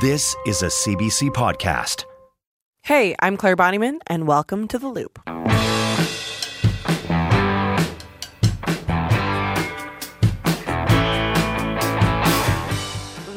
This is a CBC podcast. Hey, I'm Claire Bonnyman, and welcome to The Loop.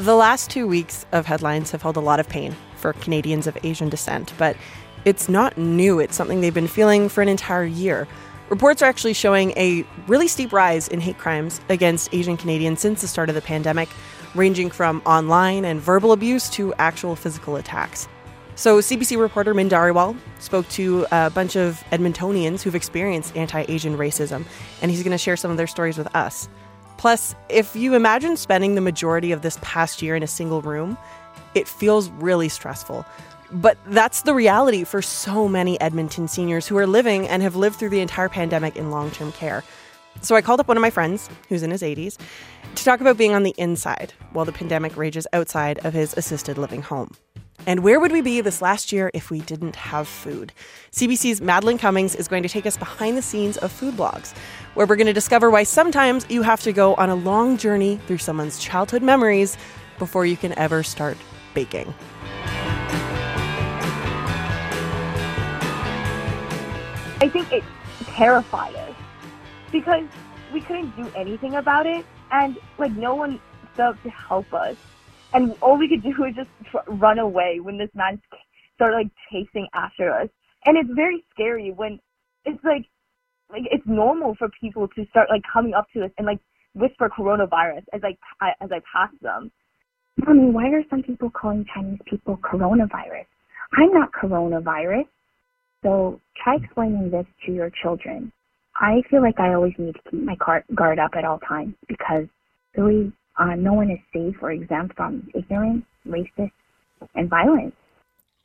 The last two weeks of headlines have held a lot of pain for Canadians of Asian descent, but it's not new. It's something they've been feeling for an entire year. Reports are actually showing a really steep rise in hate crimes against Asian Canadians since the start of the pandemic, ranging from online and verbal abuse to actual physical attacks. So, CBC reporter Min Dhariwal spoke to a bunch of Edmontonians who've experienced anti Asian racism, and he's going to share some of their stories with us. Plus, if you imagine spending the majority of this past year in a single room, it feels really stressful. But that's the reality for so many Edmonton seniors who are living and have lived through the entire pandemic in long term care. So I called up one of my friends, who's in his 80s, to talk about being on the inside while the pandemic rages outside of his assisted living home. And where would we be this last year if we didn't have food? CBC's Madeleine Cummings is going to take us behind the scenes of food blogs, where we're going to discover why sometimes you have to go on a long journey through someone's childhood memories before you can ever start baking. I think it terrified us because we couldn't do anything about it, and like no one stood to help us, and all we could do was just tr- run away when this man started like chasing after us, and it's very scary when it's like like it's normal for people to start like coming up to us and like whisper coronavirus as I as I pass them. Mommy, why are some people calling Chinese people coronavirus? I'm not coronavirus. So try explaining this to your children. I feel like I always need to keep my guard up at all times because really uh, no one is safe or exempt from ignorance, racist, and violence.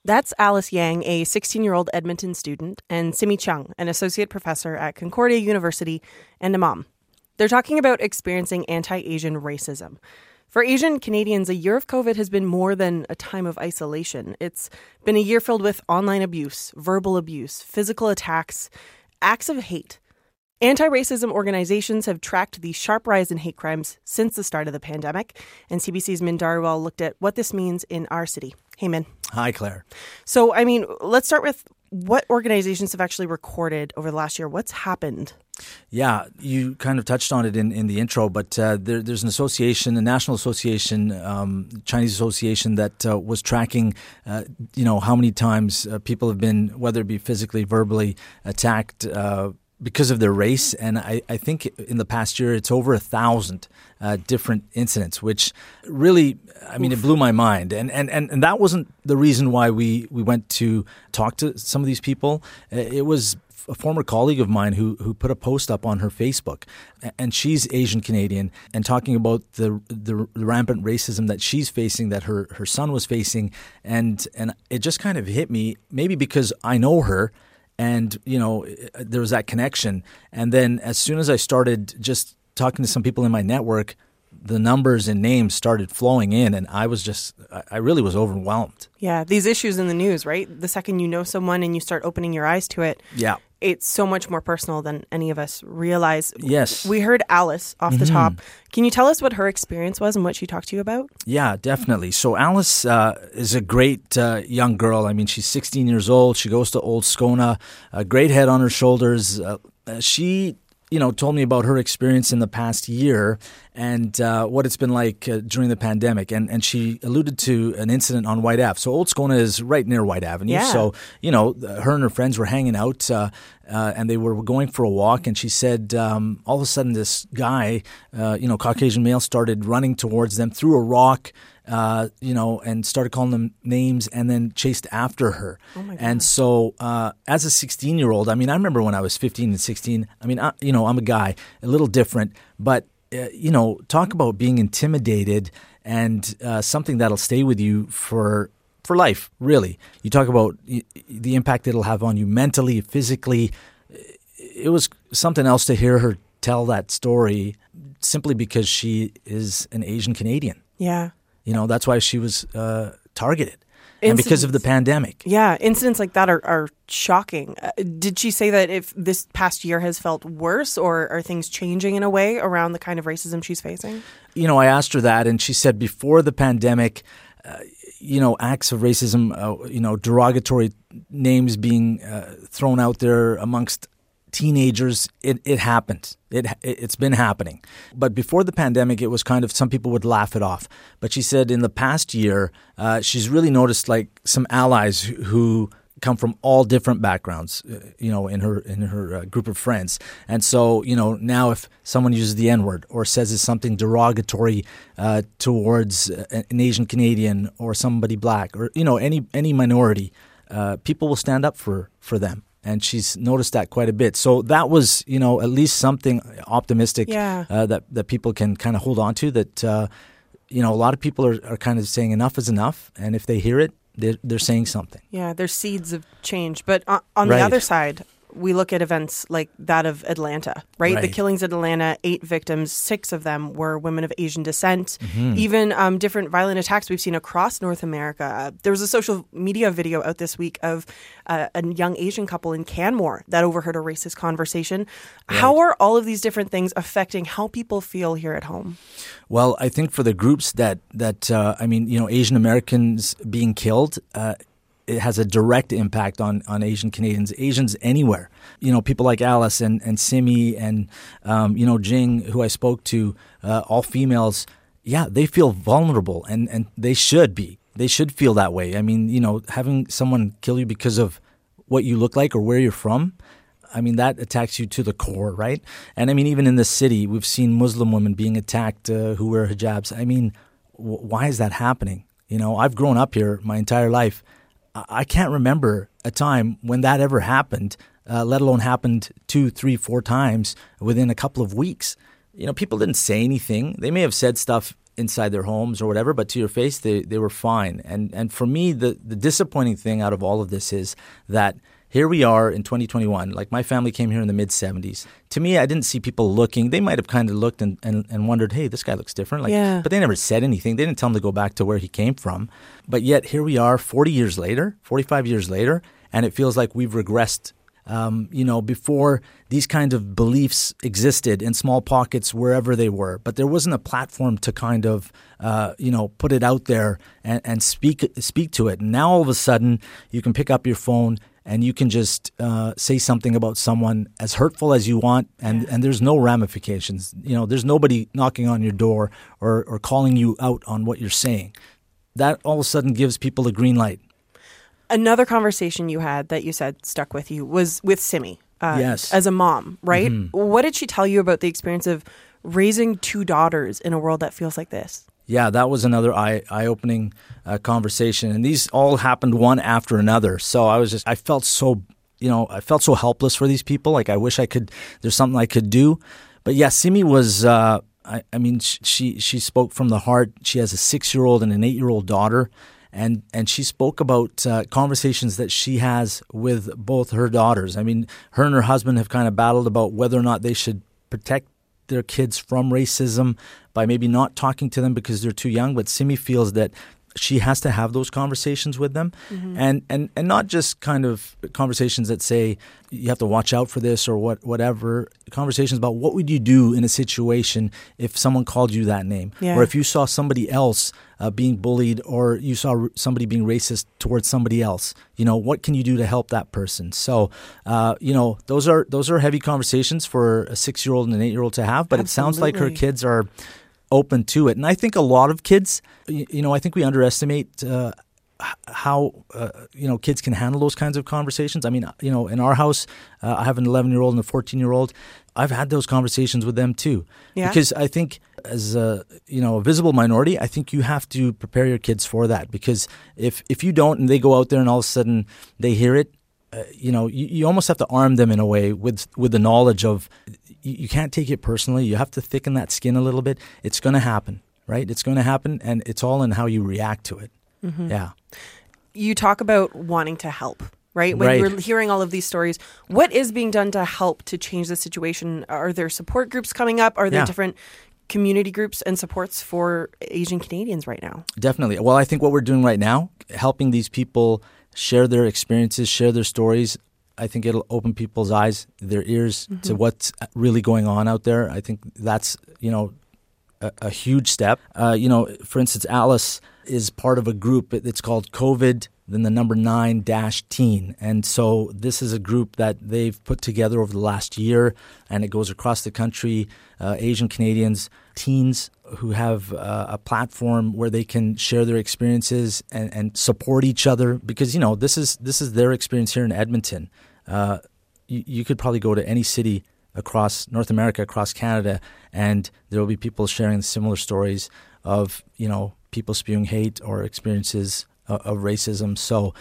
That's Alice Yang, a 16 year old Edmonton student, and Simi Chung, an associate professor at Concordia University and a mom. They're talking about experiencing anti Asian racism. For Asian Canadians, a year of COVID has been more than a time of isolation. It's been a year filled with online abuse, verbal abuse, physical attacks, acts of hate. Anti racism organizations have tracked the sharp rise in hate crimes since the start of the pandemic, and CBC's Min Dhariwal looked at what this means in our city. Hey, Min. Hi, Claire. So, I mean, let's start with what organizations have actually recorded over the last year. What's happened? Yeah, you kind of touched on it in, in the intro, but uh, there, there's an association, a national association, um, Chinese association that uh, was tracking, uh, you know, how many times uh, people have been, whether it be physically, verbally attacked uh, because of their race. And I, I, think in the past year, it's over a thousand uh, different incidents, which really, I mean, Oof. it blew my mind. And, and, and, and that wasn't the reason why we, we went to talk to some of these people. It was a former colleague of mine who who put a post up on her Facebook, and she's Asian Canadian, and talking about the, the rampant racism that she's facing, that her her son was facing, and and it just kind of hit me, maybe because I know her, and you know there was that connection, and then as soon as I started just talking to some people in my network, the numbers and names started flowing in and i was just i really was overwhelmed yeah these issues in the news right the second you know someone and you start opening your eyes to it yeah it's so much more personal than any of us realize. Yes. We heard Alice off mm-hmm. the top. Can you tell us what her experience was and what she talked to you about? Yeah, definitely. So, Alice uh, is a great uh, young girl. I mean, she's 16 years old. She goes to Old Scona, a great head on her shoulders. Uh, she you know, told me about her experience in the past year and uh, what it's been like uh, during the pandemic. And, and she alluded to an incident on Whyte Ave. So Old Scona is right near Whyte Avenue. Yeah. So, you know, her and her friends were hanging out uh, uh and they were going for a walk. And she said um, all of a sudden this guy, uh, you know, Caucasian male, started running towards them, threw a rock uh, you know, and started calling them names and then chased after her. Oh and so, uh, as a 16 year old, I mean, I remember when I was 15 and 16. I mean, I, you know, I'm a guy, a little different, but, uh, you know, talk about being intimidated and uh, something that'll stay with you for for life, really. You talk about the impact it'll have on you mentally, physically. It was something else to hear her tell that story simply because she is an Asian Canadian. Yeah. You know, that's why she was uh, targeted. and because of the pandemic. Yeah, incidents like that are, are shocking. Uh, did she say that if this past year has felt worse, or are things changing in a way around the kind of racism she's facing? You know, I asked her that, and she said before the pandemic, uh, you know, acts of racism, uh, you know, derogatory names being uh, thrown out there amongst teenagers, it, it happened. It, it's been happening. But before the pandemic, it was kind of some people would laugh it off. But she said in the past year, uh, she's really noticed like some allies who come from all different backgrounds, uh, you know, in her in her uh, group of friends. And so, you know, now if someone uses the N word or says it's something derogatory uh, towards an Asian Canadian or somebody black or you know any any minority, uh, people will stand up for for them. And she's noticed that quite a bit. So that was, you know, at least something optimistic yeah. Uh, that that people can kind of hold on to. That uh, you know, a lot of people are, are kind of saying enough is enough, and if they hear it, they're, they're saying something. Yeah, there's seeds of change. But on, on Right. the other side, we look at events like that of Atlanta, right? The killings in Atlanta, eight victims, six of them were women of Asian descent. Mm-hmm. Even um, different violent attacks we've seen across North America. There was a social media video out this week of uh, a young Asian couple in Canmore that overheard a racist conversation. How are all of these different things affecting how people feel here at home? Well, I think for the groups that that uh, I mean, you know, Asian Americans being killed, uh, it has a direct impact on on Asian Canadians, Asians anywhere. You know, people like Alice and and Simi and um, you know Jing, who I spoke to, uh, all females. Yeah, they feel vulnerable, and and they should be. They should feel that way. I mean, you know, having someone kill you because of what you look like or where you're from. I mean, that attacks you to the core, right? And I mean, even in the city, we've seen Muslim women being attacked uh, who wear hijabs. I mean, w- why is that happening? You know, I've grown up here my entire life. I, can't remember a time when that ever happened, uh, let alone happened two, three, four times within a couple of weeks. You know, people didn't say anything. They may have said stuff inside their homes or whatever, but to your face, they, they were fine. And and for me, the the disappointing thing out of all of this is that here we are in 2021. Like my family came here in the mid 70s. To me, I didn't see people looking. They might have kind of looked and, and, and wondered, hey, this guy looks different. Like, Yeah. But they never said anything. They didn't tell him to go back to where he came from. But yet here we are 40 years later, 45 years later, and it feels like we've regressed. Um, you know, before these kinds of beliefs existed in small pockets wherever they were, but there wasn't a platform to kind of, uh, you know, put it out there and, and speak speak to it. And now all of a sudden, you can pick up your phone and you can just uh, say something about someone as hurtful as you want, and, and there's no ramifications. You know, there's nobody knocking on your door or, or calling you out on what you're saying. That all of a sudden gives people a green light. Another conversation you had that you said stuck with you was with Simi. Uh, Yes. As a mom, right? What did she tell you about the experience of raising two daughters in a world that feels like this? Yeah, that was another eye eye opening uh, conversation, and these all happened one after another. So I was just I felt so you know I felt so helpless for these people. Like I wish I could. There's something I could do, but yeah, Simi was. Uh, I, I mean, she she spoke from the heart. She has a six year old and an eight year old daughter, and and she spoke about uh, conversations that she has with both her daughters. I mean, her and her husband have kind of battled about whether or not they should protect their kids from racism by maybe not talking to them because they're too young. But Simi feels that she has to have those conversations with them, and, and and not just kind of conversations that say you have to watch out for this or what whatever. Conversations about what would you do in a situation if someone called you that name, Yeah. or if you saw somebody else uh, being bullied, or you saw r- somebody being racist towards somebody else. You know, what can you do to help that person? So, uh, you know, those are those are heavy conversations for a six year old and an eight year old to have. But it sounds like her kids are open to it. And I think a lot of kids, you know, I think we underestimate uh, how uh, you know kids can handle those kinds of conversations. I mean, you know, in our house, uh, I have an 11 year old and a 14 year old. I've had those conversations with them too, Yeah. because I think as a you know a visible minority, I think you have to prepare your kids for that. Because if if you don't, and they go out there and all of a sudden they hear it, uh, you know, you, you almost have to arm them in a way with with the knowledge of you, can't take it personally. You have to thicken that skin a little bit. It's going to happen, right? It's going to happen, and it's all in how you react to it. Mm-hmm. Yeah. You talk about wanting to help, right? When Right. we're hearing all of these stories, what is being done to help to change the situation? Are there support groups coming up? Are there Yeah. different community groups and supports for Asian Canadians right now? Definitely. Well, I think what we're doing right now, helping these people share their experiences, share their stories, I think it'll open people's eyes, their ears to what's really going on out there. I think that's, you know, a, a huge step. Uh, you know, for instance, Alice is part of a group. It's called COVID then the number nine dash teen. And so this is a group that they've put together over the last year, and it goes across the country. Uh, Asian Canadians, teens who have uh, a platform where they can share their experiences and, and, support each other because you know this is this is their experience here in Edmonton. Uh, you, you could probably go to any city across North America, across Canada, and there will be people sharing similar stories of you know people spewing hate or experiences of racism. So,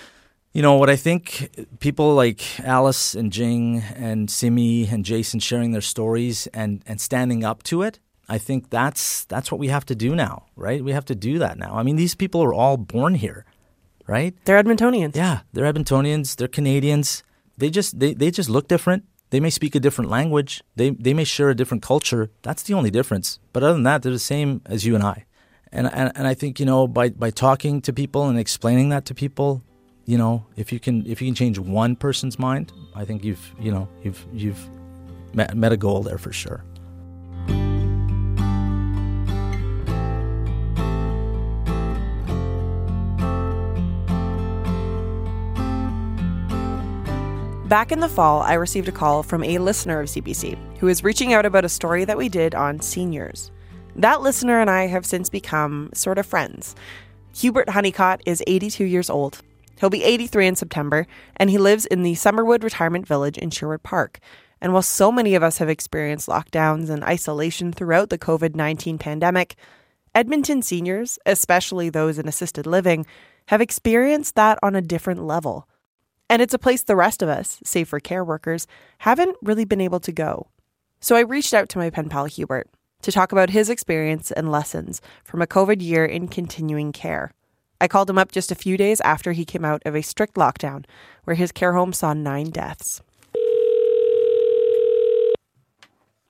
you know, what I think people like Alice and Jing and Simi and Jason sharing their stories and, and standing up to it, I think that's that's what we have to do now, right? We have to do that now. I mean, these people are all born here, right? They're Edmontonians. Yeah, they're Edmontonians. They're Canadians. They just they, they just look different. They may speak a different language. They they may share a different culture. That's the only difference. But other than that, they're the same as you and I and, and and I think you know by by talking to people and explaining that to people, you know, if you can if you can change one person's mind, I think you've you know you've you've met, met a goal there for sure. Back in the fall, I received a call from a listener of CBC who is reaching out about a story that we did on seniors. That listener and I have since become sort of friends. Hubert Honeycott is 82 years old. He'll be 83 in September, and he lives in the Summerwood Retirement Village in Sherwood Park. And while so many of us have experienced lockdowns and isolation throughout the COVID 19 pandemic, Edmonton seniors, especially those in assisted living, have experienced that on a different level. And it's a place the rest of us, save for care workers, haven't really been able to go. So I reached out to my pen pal Hubert to talk about his experience and lessons from a COVID year in continuing care. I called him up just a few days after he came out of a strict lockdown where his care home saw nine deaths.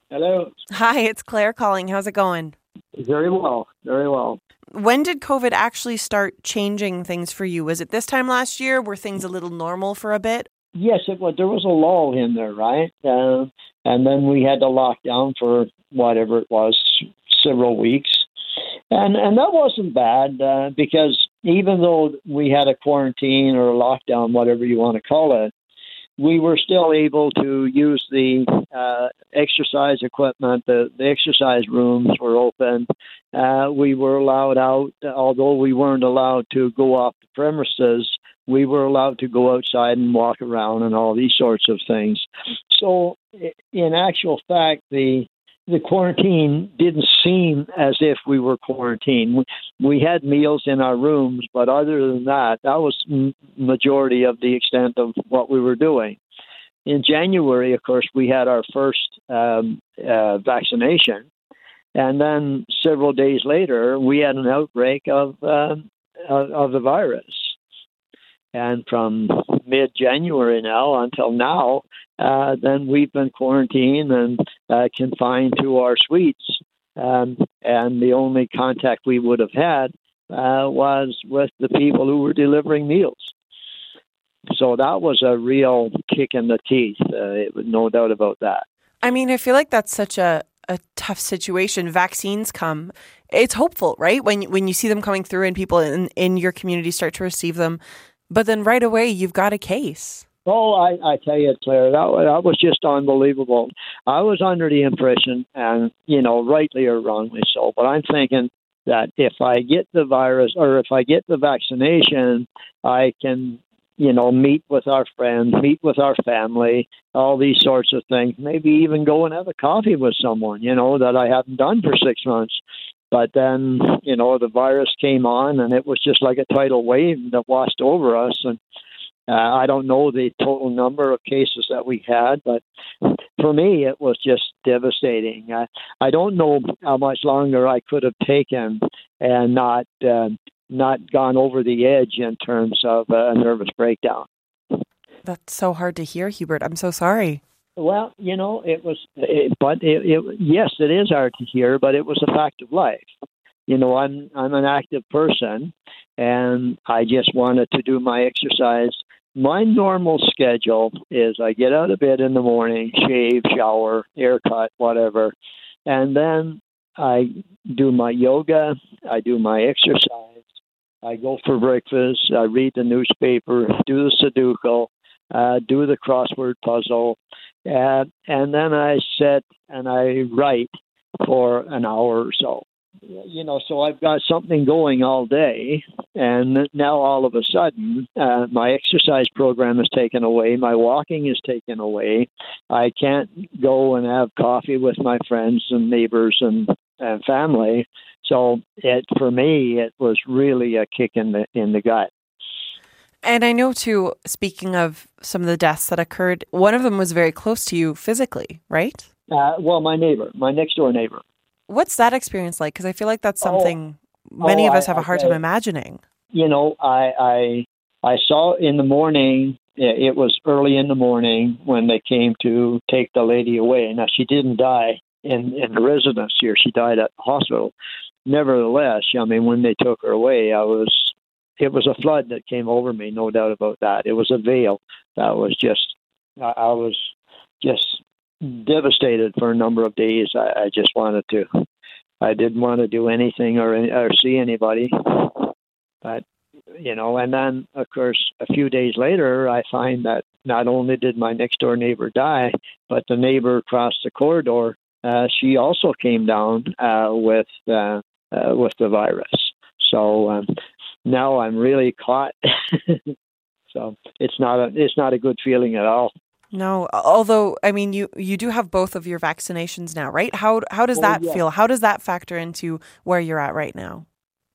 Hello. Hi, it's Claire calling. How's it going? Very well. Very well. When did COVID actually start changing things for you? Was it this time last year? Were things a little normal for a bit? Yes, it was. There was a lull in there, right? Uh, and then we had to lock down for whatever it was, several weeks, and and that wasn't bad uh, because even though we had a quarantine or a lockdown, whatever you want to call it, we were still able to use the uh, exercise equipment. The, the exercise rooms were open. Uh, we were allowed out, although we weren't allowed to go off the premises we were allowed to go outside and walk around and all these sorts of things. So, in actual fact, the the quarantine didn't seem as if we were quarantined. We, had meals in our rooms, but other than that, that was majority of the extent of what we were doing. In January, of course, we had our first um, uh, vaccination, and then several days later, we had an outbreak of uh, of the virus. And from mid January now until now, uh, then we've been quarantined and uh, confined to our suites. Um, and the only contact we would have had uh, was with the people who were delivering meals. So that was a real kick in the teeth. Uh, no doubt about that. I mean, I feel like that's such a, a tough situation. Vaccines come. It's hopeful, right? When when you see them coming through and people in, in your community start to receive them, but then right away, you've got a case. Oh, I, I tell you, Claire, that, that was just unbelievable. I was under the impression, and, you know, rightly or wrongly so, but I'm thinking that if I get the virus or if I get the vaccination, I can, you know, meet with our friends, meet with our family, all these sorts of things. Maybe even go and have a coffee with someone, you know, that I haven't done for six months. But then, you know, the virus came on, and it was just like a tidal wave that washed over us. And uh, I don't know the total number of cases that we had, but for me, it was just devastating. I, I don't know how much longer I could have taken and not uh, not gone over the edge in terms of a nervous breakdown. That's so hard to hear, Hubert. I'm so sorry. Well, you know, it was, it, but it, it, yes, it is hard to hear, but it was a fact of life. You know, I'm I'm an active person, and I just wanted to do my exercise. My normal schedule is I get out of bed in the morning, shave, shower, haircut, whatever, and then I do my yoga, I do my exercise, I go for breakfast, I read the newspaper, do the Sudoku, uh, do the crossword puzzle, and, and then I sit and I write for an hour or so. You know, so I've got something going all day, and now all of a sudden, uh, my exercise program is taken away, my walking is taken away. I can't go and have coffee with my friends and neighbors and, and family. So it for me, it was really a kick in the in the gut. And I know too, speaking of some of the deaths that occurred, one of them was very close to you physically, right? Uh, well, my neighbor, my next door neighbor. What's that experience like? Because I feel like that's oh, something oh, many oh, of us have I, a hard time imagining. You know, I, I I saw in the morning. It was early in the morning when they came to take the lady away. Now she didn't die in in the residence here; she died at the hospital. Nevertheless, I mean, when they took her away, I was it was a flood that came over me, no doubt about that. It was a veil that was just, I, I was just devastated for a number of days. I, I just wanted to, I didn't want to do anything or or see anybody. But you know, and then of course a few days later, I find that not only did my next door neighbor die, but the neighbor across the corridor, uh, she also came down uh, with uh, uh, with the virus. So um, now I'm really caught. so it's not a it's not a good feeling at all. No, although I mean you you do have both of your vaccinations now, right? How how does that yeah. feel? How does that factor into where you're at right now?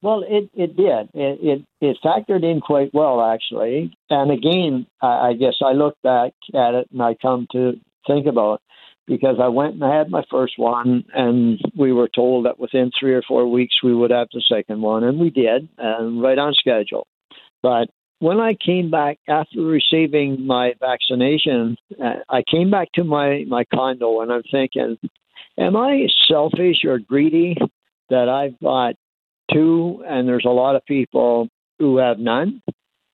Well, it it did. It it, it factored in quite well actually. And again, I, I guess I look back at it and I come to think about because I went and I had my first one, and we were told that within three or four weeks we would have the second one, and we did, and right on schedule. But when I came back after receiving my vaccination, uh, I came back to my my condo, and I'm thinking, am I selfish or greedy that I've got two, and there's a lot of people who have none,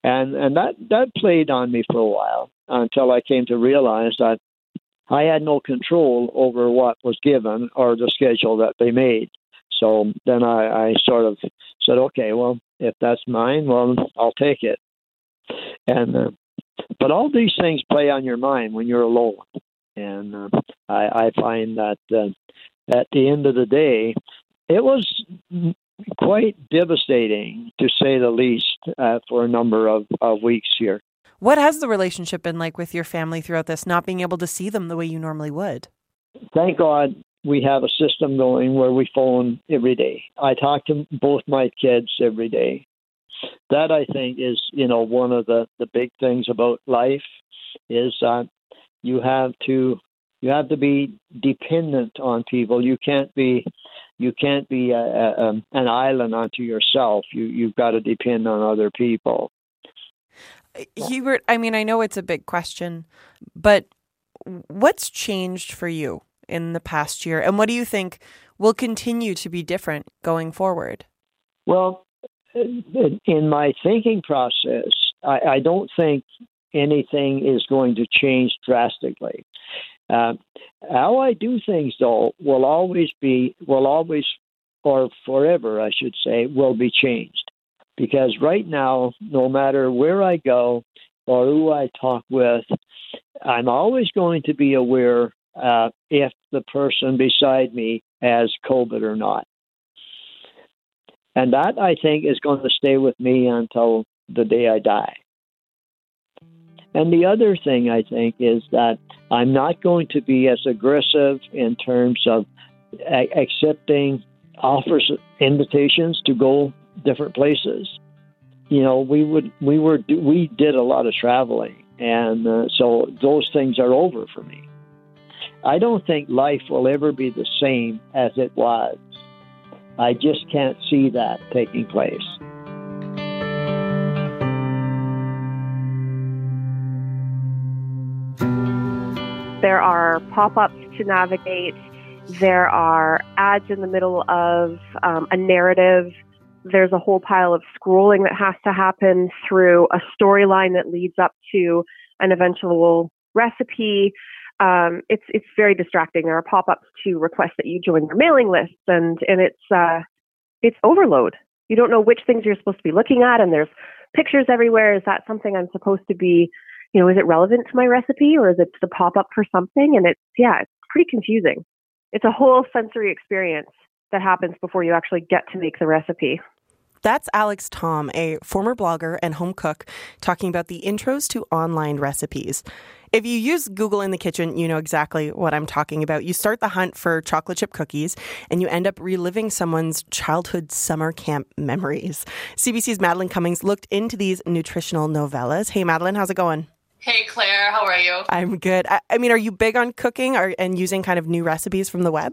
and and that that played on me for a while until I came to realize that I had no control over what was given or the schedule that they made. So then I, I sort of said, okay, well, if that's mine, well, I'll take it. And uh, but all these things play on your mind when you're alone, and uh, I, I find that uh, at the end of the day, it was quite devastating to say the least uh, for a number of, of weeks here. What has the relationship been like with your family throughout this, not being able to see them the way you normally would? Thank God we have a system going where we phone every day. I talk to both my kids every day. That I think is, you know, one of the, the big things about life is that you have to you have to be dependent on people. You can't be you can't be a, a, an island unto yourself. You you've got to depend on other people. Hubert, I mean, I know it's a big question, but what's changed for you in the past year? And what do you think will continue to be different going forward? Well, in my thinking process, I, I don't think anything is going to change drastically. Uh, how I do things, though, will always be, will always, or forever, I should say, will be changed. Because right now, no matter where I go or who I talk with, I'm always going to be aware uh, if the person beside me has COVID or not. And that, I think, is going to stay with me until the day I die. And the other thing I think is that I'm not going to be as aggressive in terms of accepting offers, invitations to go different places. You know, we would we were we did a lot of traveling, and uh, so those things are over for me. I don't think life will ever be the same as it was. I just can't see that taking place. There are pop ups to navigate. There are ads in the middle of um, a narrative there's a whole pile of scrolling that has to happen through a storyline that leads up to an eventual recipe. um, it's it's very distracting. There are pop-ups to request that you join their mailing lists, and and it's uh, it's overload. You don't know which things you're supposed to be looking at, and there's pictures everywhere. Is that something I'm supposed to be? You know, is it relevant to my recipe, or is it the pop-up for something? And it's yeah, it's pretty confusing. It's a whole sensory experience that happens before you actually get to make the recipe. That's Alex Tom, a former blogger and home cook, talking about the intros to online recipes. If you use Google in the kitchen, you know exactly what I'm talking about. You start the hunt for chocolate chip cookies and you end up reliving someone's childhood summer camp memories. CBC's Madeleine Cummings looked into these nutritional novellas. Hey, Madeleine, how's it going? Hey, Claire, how are you? I'm good. I, I mean, are you big on cooking or, and using kind of new recipes from the web?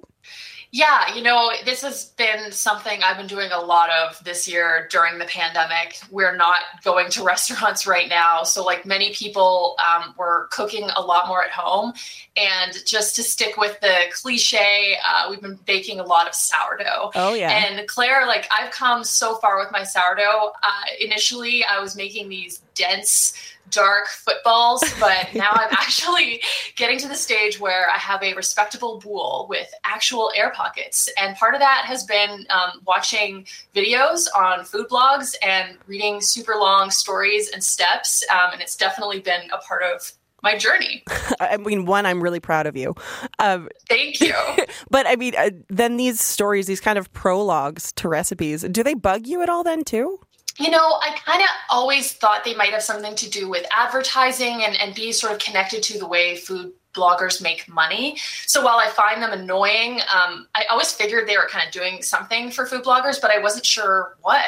Yeah, you know, this has been something I've been doing a lot of this year during the pandemic. We're not going to restaurants right now. So, like many people, um, we're cooking a lot more at home. And just to stick with the cliche, uh, we've been baking a lot of sourdough. Oh, yeah. And Claire, like, I've come so far with my sourdough. Uh, initially, I was making these dense, dark footballs, but now I'm actually getting to the stage where I have a respectable bowl with actual air pockets. And part of that has been um, watching videos on food blogs and reading super long stories and steps. Um, and it's definitely been a part of my journey. I mean, one, I'm really proud of you. Um, Thank you. but I mean, uh, then these stories, these kind of prologues to recipes, do they bug you at all then too? You know, I kind of always thought they might have something to do with advertising and, and be sort of connected to the way food bloggers make money. So while I find them annoying, um, I always figured they were kind of doing something for food bloggers, but I wasn't sure what.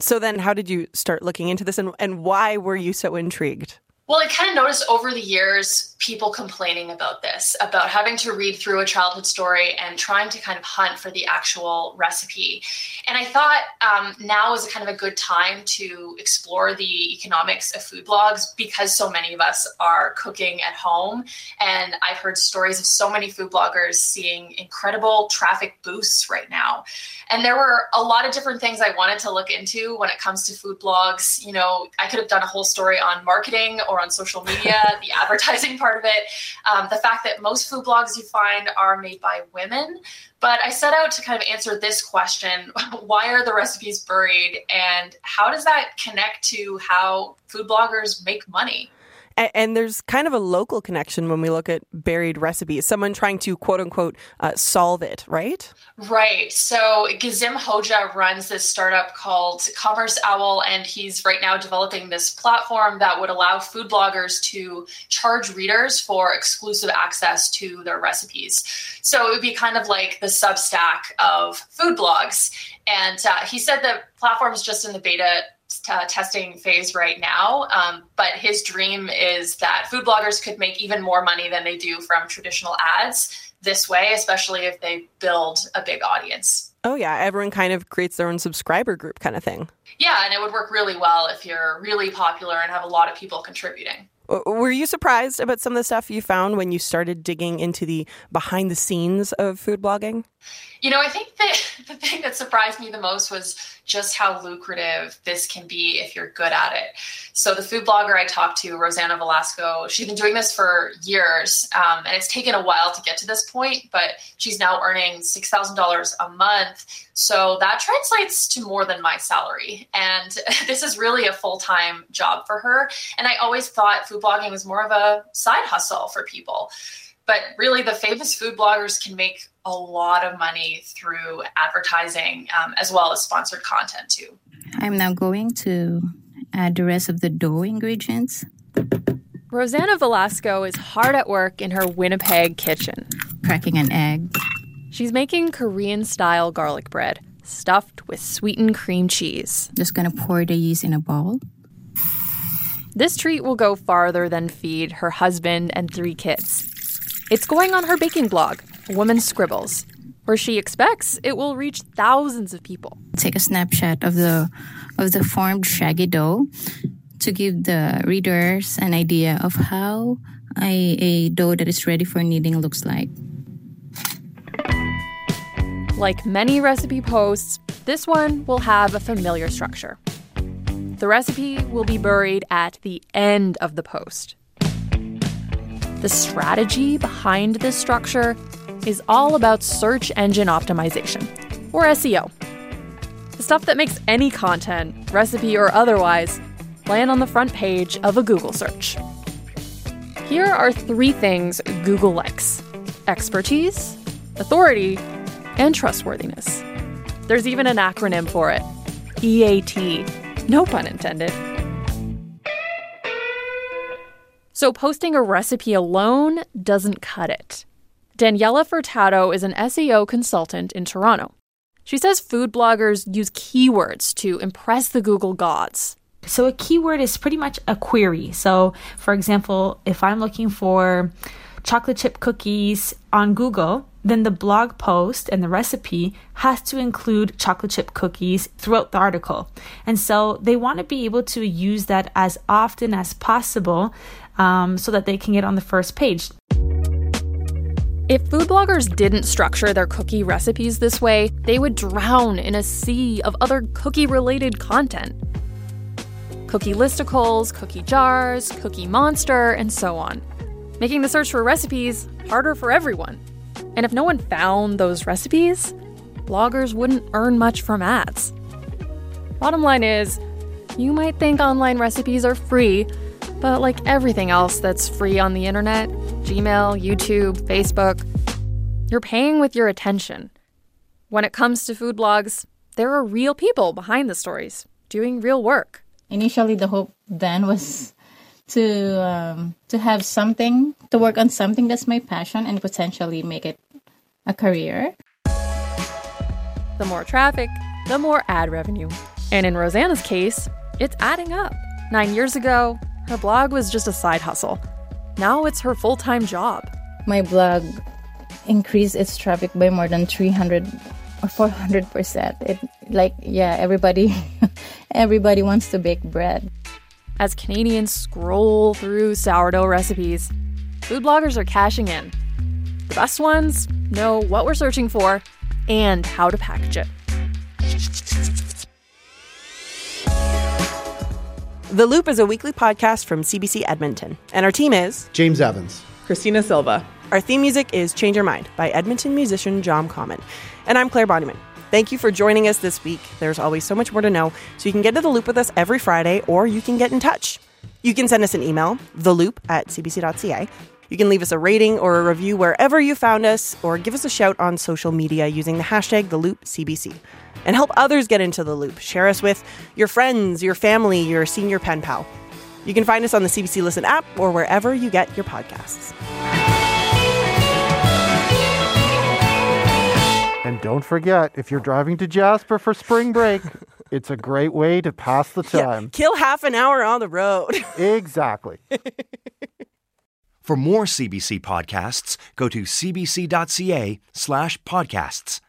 So then, how did you start looking into this and, and why were you so intrigued? Well, I kind of noticed over the years people complaining about this, about having to read through a childhood story and trying to kind of hunt for the actual recipe. And I thought um, now is a kind of a good time to explore the economics of food blogs because so many of us are cooking at home. And I've heard stories of so many food bloggers seeing incredible traffic boosts right now. And there were a lot of different things I wanted to look into when it comes to food blogs. You know, I could have done a whole story on marketing or on social media, the advertising part of it, um, the fact that most food blogs you find are made by women. But I set out to kind of answer this question why are the recipes buried? And how does that connect to how food bloggers make money? And, and, there's kind of a local connection when we look at buried recipes, someone trying to quote unquote uh, solve it, right? Right. So Gizim Hoja runs this startup called Commerce Owl, and he's right now developing this platform that would allow food bloggers to charge readers for exclusive access to their recipes. So it would be kind of like the Substack of food blogs. And uh, he said the platform is just in the beta uh, testing phase right now. Um, but his dream is that food bloggers could make even more money than they do from traditional ads this way, especially if they build a big audience. Oh, yeah. Everyone kind of creates their own subscriber group kind of thing. Yeah. And it would work really well if you're really popular and have a lot of people contributing. Were you surprised about some of the stuff you found when you started digging into the behind the scenes of food blogging? You know, I think that the thing that surprised me the most was just how lucrative this can be if you're good at it. So, the food blogger I talked to, Rosanna Velasco, she's been doing this for years, um, and it's taken a while to get to this point, but she's now earning $6,000 a month. So, that translates to more than my salary. And this is really a full time job for her. And I always thought food blogging was more of a side hustle for people. But really, the famous food bloggers can make a lot of money through advertising um, as well as sponsored content too. I'm now going to add the rest of the dough ingredients. Rosanna Velasco is hard at work in her Winnipeg kitchen. Cracking an egg. She's making Korean style garlic bread stuffed with sweetened cream cheese. Just gonna pour the yeast in a bowl. This treat will go farther than feed her husband and three kids. It's going on her baking blog, Woman Scribbles, where she expects it will reach thousands of people. Take a snapshot of the of the formed shaggy dough to give the readers an idea of how a, a dough that is ready for kneading looks like. Like many recipe posts, this one will have a familiar structure. The recipe will be buried at the end of the post. The strategy behind this structure is all about search engine optimization, or SEO. The stuff that makes any content, recipe or otherwise, land on the front page of a Google search. Here are three things Google likes expertise, authority, and trustworthiness. There's even an acronym for it EAT. No pun intended. So, posting a recipe alone doesn't cut it. Daniela Furtado is an SEO consultant in Toronto. She says food bloggers use keywords to impress the Google gods. So, a keyword is pretty much a query. So, for example, if I'm looking for chocolate chip cookies on Google, then the blog post and the recipe has to include chocolate chip cookies throughout the article. And so they want to be able to use that as often as possible um, so that they can get on the first page. If food bloggers didn't structure their cookie recipes this way, they would drown in a sea of other cookie related content. Cookie listicles, cookie jars, cookie monster, and so on, making the search for recipes harder for everyone. And if no one found those recipes, bloggers wouldn't earn much from ads. Bottom line is, you might think online recipes are free, but like everything else that's free on the internet Gmail, YouTube, Facebook you're paying with your attention. When it comes to food blogs, there are real people behind the stories doing real work. Initially, the hope then was to um, to have something to work on something that's my passion and potentially make it a career. The more traffic, the more ad revenue. And in Rosanna's case, it's adding up. Nine years ago, her blog was just a side hustle. Now it's her full time job. My blog increased its traffic by more than 300 or 400 percent. It like yeah, everybody everybody wants to bake bread. As Canadians scroll through sourdough recipes, food bloggers are cashing in. The best ones know what we're searching for and how to package it. The Loop is a weekly podcast from CBC Edmonton, and our team is James Evans, Christina Silva. Our theme music is Change Your Mind by Edmonton musician John Common. And I'm Claire Bonnyman. Thank you for joining us this week. There's always so much more to know, so you can get to The Loop with us every Friday, or you can get in touch. You can send us an email, theloop at cbc.ca. You can leave us a rating or a review wherever you found us, or give us a shout on social media using the hashtag TheLoopCBC. And help others get into the loop. Share us with your friends, your family, your senior pen pal. You can find us on the CBC Listen app or wherever you get your podcasts. And don't forget, if you're driving to Jasper for spring break, it's a great way to pass the time. Yeah, kill half an hour on the road. exactly. For more CBC podcasts, go to cbc.ca slash podcasts.